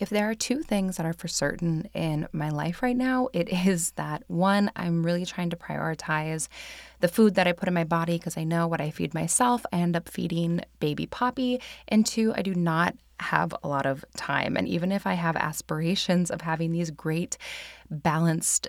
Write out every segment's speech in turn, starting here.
If there are two things that are for certain in my life right now, it is that one, I'm really trying to prioritize the food that I put in my body because I know what I feed myself, I end up feeding baby Poppy. And two, I do not have a lot of time. And even if I have aspirations of having these great, balanced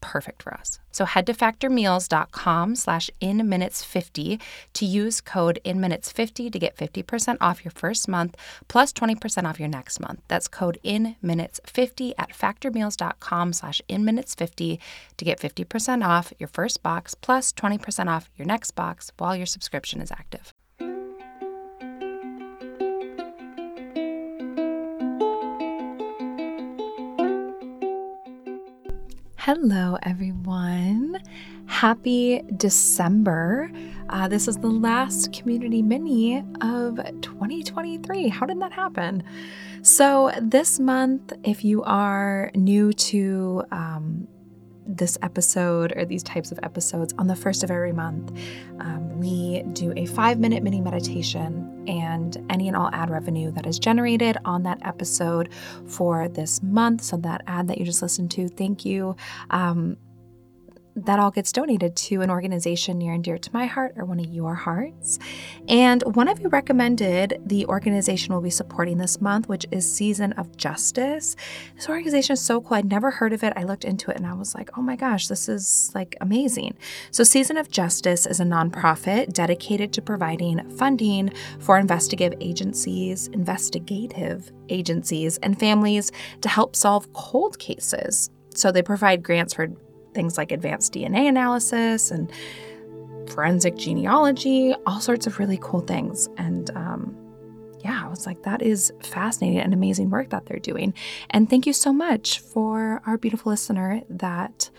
perfect for us. So head to factormeals.com slash inminutes50 to use code inminutes50 to get 50% off your first month plus 20% off your next month. That's code inminutes50 at factormeals.com slash inminutes50 to get 50% off your first box plus 20% off your next box while your subscription is active. Hello, everyone. Happy December. Uh, this is the last community mini of 2023. How did that happen? So, this month, if you are new to um, this episode or these types of episodes on the first of every month, um, we do a five minute mini meditation, and any and all ad revenue that is generated on that episode for this month. So, that ad that you just listened to, thank you. Um, that all gets donated to an organization near and dear to my heart or one of your hearts. And one of you recommended the organization we'll be supporting this month, which is Season of Justice. This organization is so cool. I'd never heard of it. I looked into it and I was like, oh my gosh, this is like amazing. So, Season of Justice is a nonprofit dedicated to providing funding for investigative agencies, investigative agencies, and families to help solve cold cases. So, they provide grants for things like advanced DNA analysis and forensic genealogy, all sorts of really cool things. And um, yeah, I was like, that is fascinating and amazing work that they're doing. And thank you so much for our beautiful listener that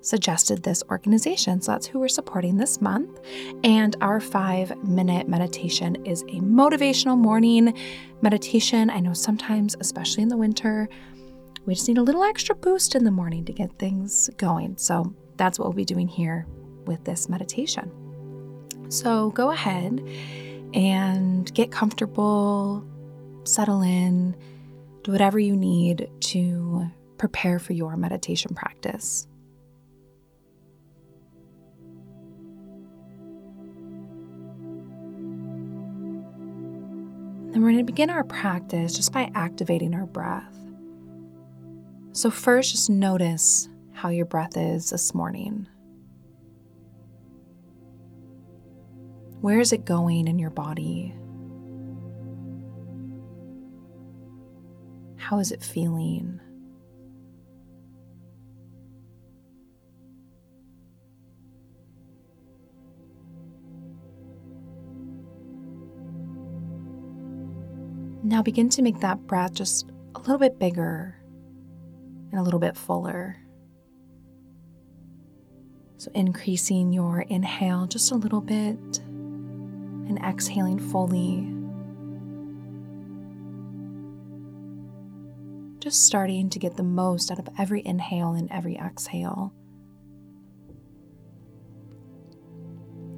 suggested this organization. So that's who we're supporting this month. And our five minute meditation is a motivational morning meditation. I know sometimes, especially in the winter, we just need a little extra boost in the morning to get things going. So that's what we'll be doing here with this meditation. So go ahead and get comfortable, settle in, do whatever you need to prepare for your meditation practice. Then we're going to begin our practice just by activating our breath. So, first, just notice how your breath is this morning. Where is it going in your body? How is it feeling? Now begin to make that breath just a little bit bigger and a little bit fuller. So, increasing your inhale just a little bit and exhaling fully. Just starting to get the most out of every inhale and every exhale.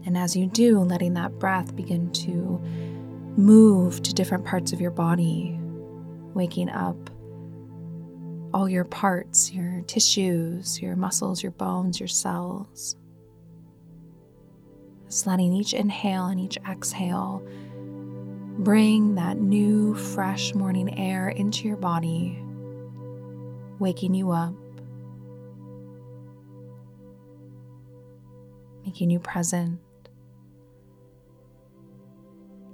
And as you do, letting that breath begin to move to different parts of your body, waking up all your parts, your tissues, your muscles, your bones, your cells. Just letting each inhale and each exhale bring that new, fresh morning air into your body, waking you up. making you present,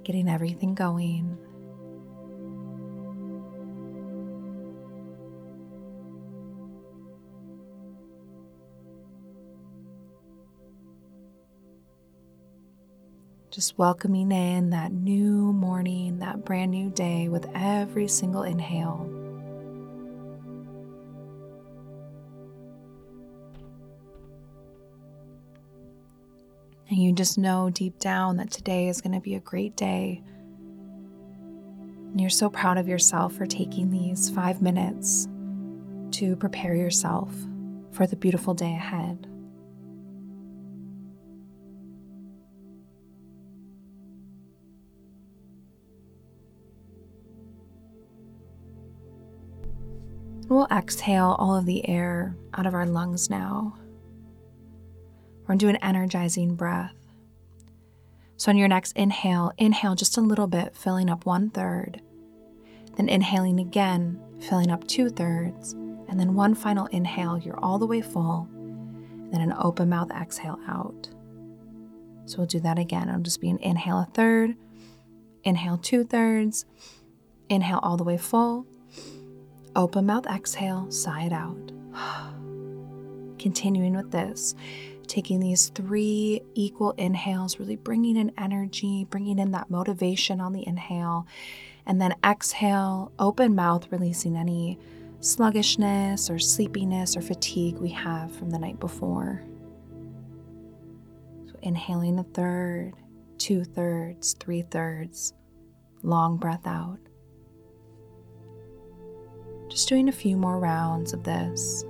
getting everything going. Just welcoming in that new morning, that brand new day with every single inhale. And you just know deep down that today is going to be a great day. And you're so proud of yourself for taking these five minutes to prepare yourself for the beautiful day ahead. We'll exhale all of the air out of our lungs now. We're going to do an energizing breath. So, on your next inhale, inhale just a little bit, filling up one third. Then inhaling again, filling up two thirds. And then one final inhale, you're all the way full. And then an open mouth exhale out. So, we'll do that again. It'll just be an inhale a third, inhale two thirds, inhale all the way full Open mouth exhale, sigh it out. Continuing with this, taking these three equal inhales, really bringing in energy, bringing in that motivation on the inhale. And then exhale, open mouth, releasing any sluggishness or sleepiness or fatigue we have from the night before. So inhaling a third, two thirds, three thirds, long breath out. Just doing a few more rounds of this,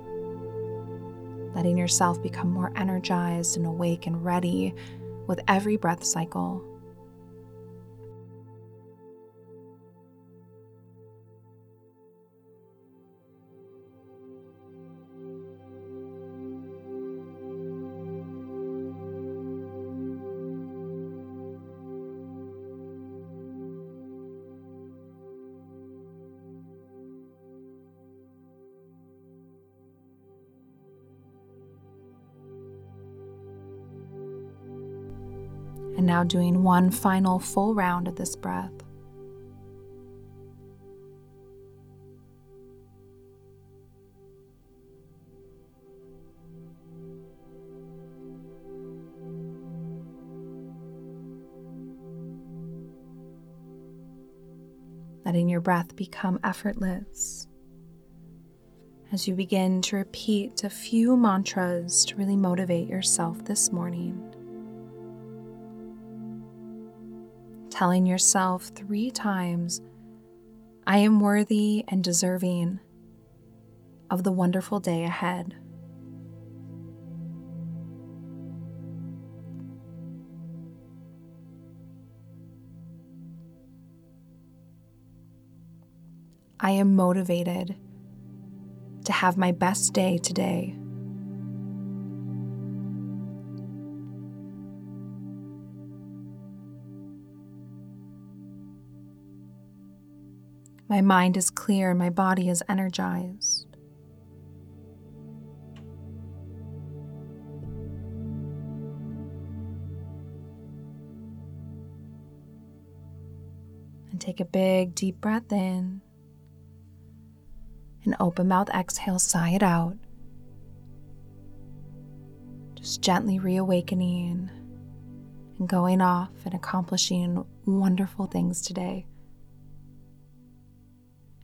letting yourself become more energized and awake and ready with every breath cycle. And now doing one final full round of this breath. letting your breath become effortless as you begin to repeat a few mantras to really motivate yourself this morning. Telling yourself three times, I am worthy and deserving of the wonderful day ahead. I am motivated to have my best day today. My mind is clear and my body is energized. And take a big deep breath in. And open mouth exhale, sigh it out. Just gently reawakening and going off and accomplishing wonderful things today.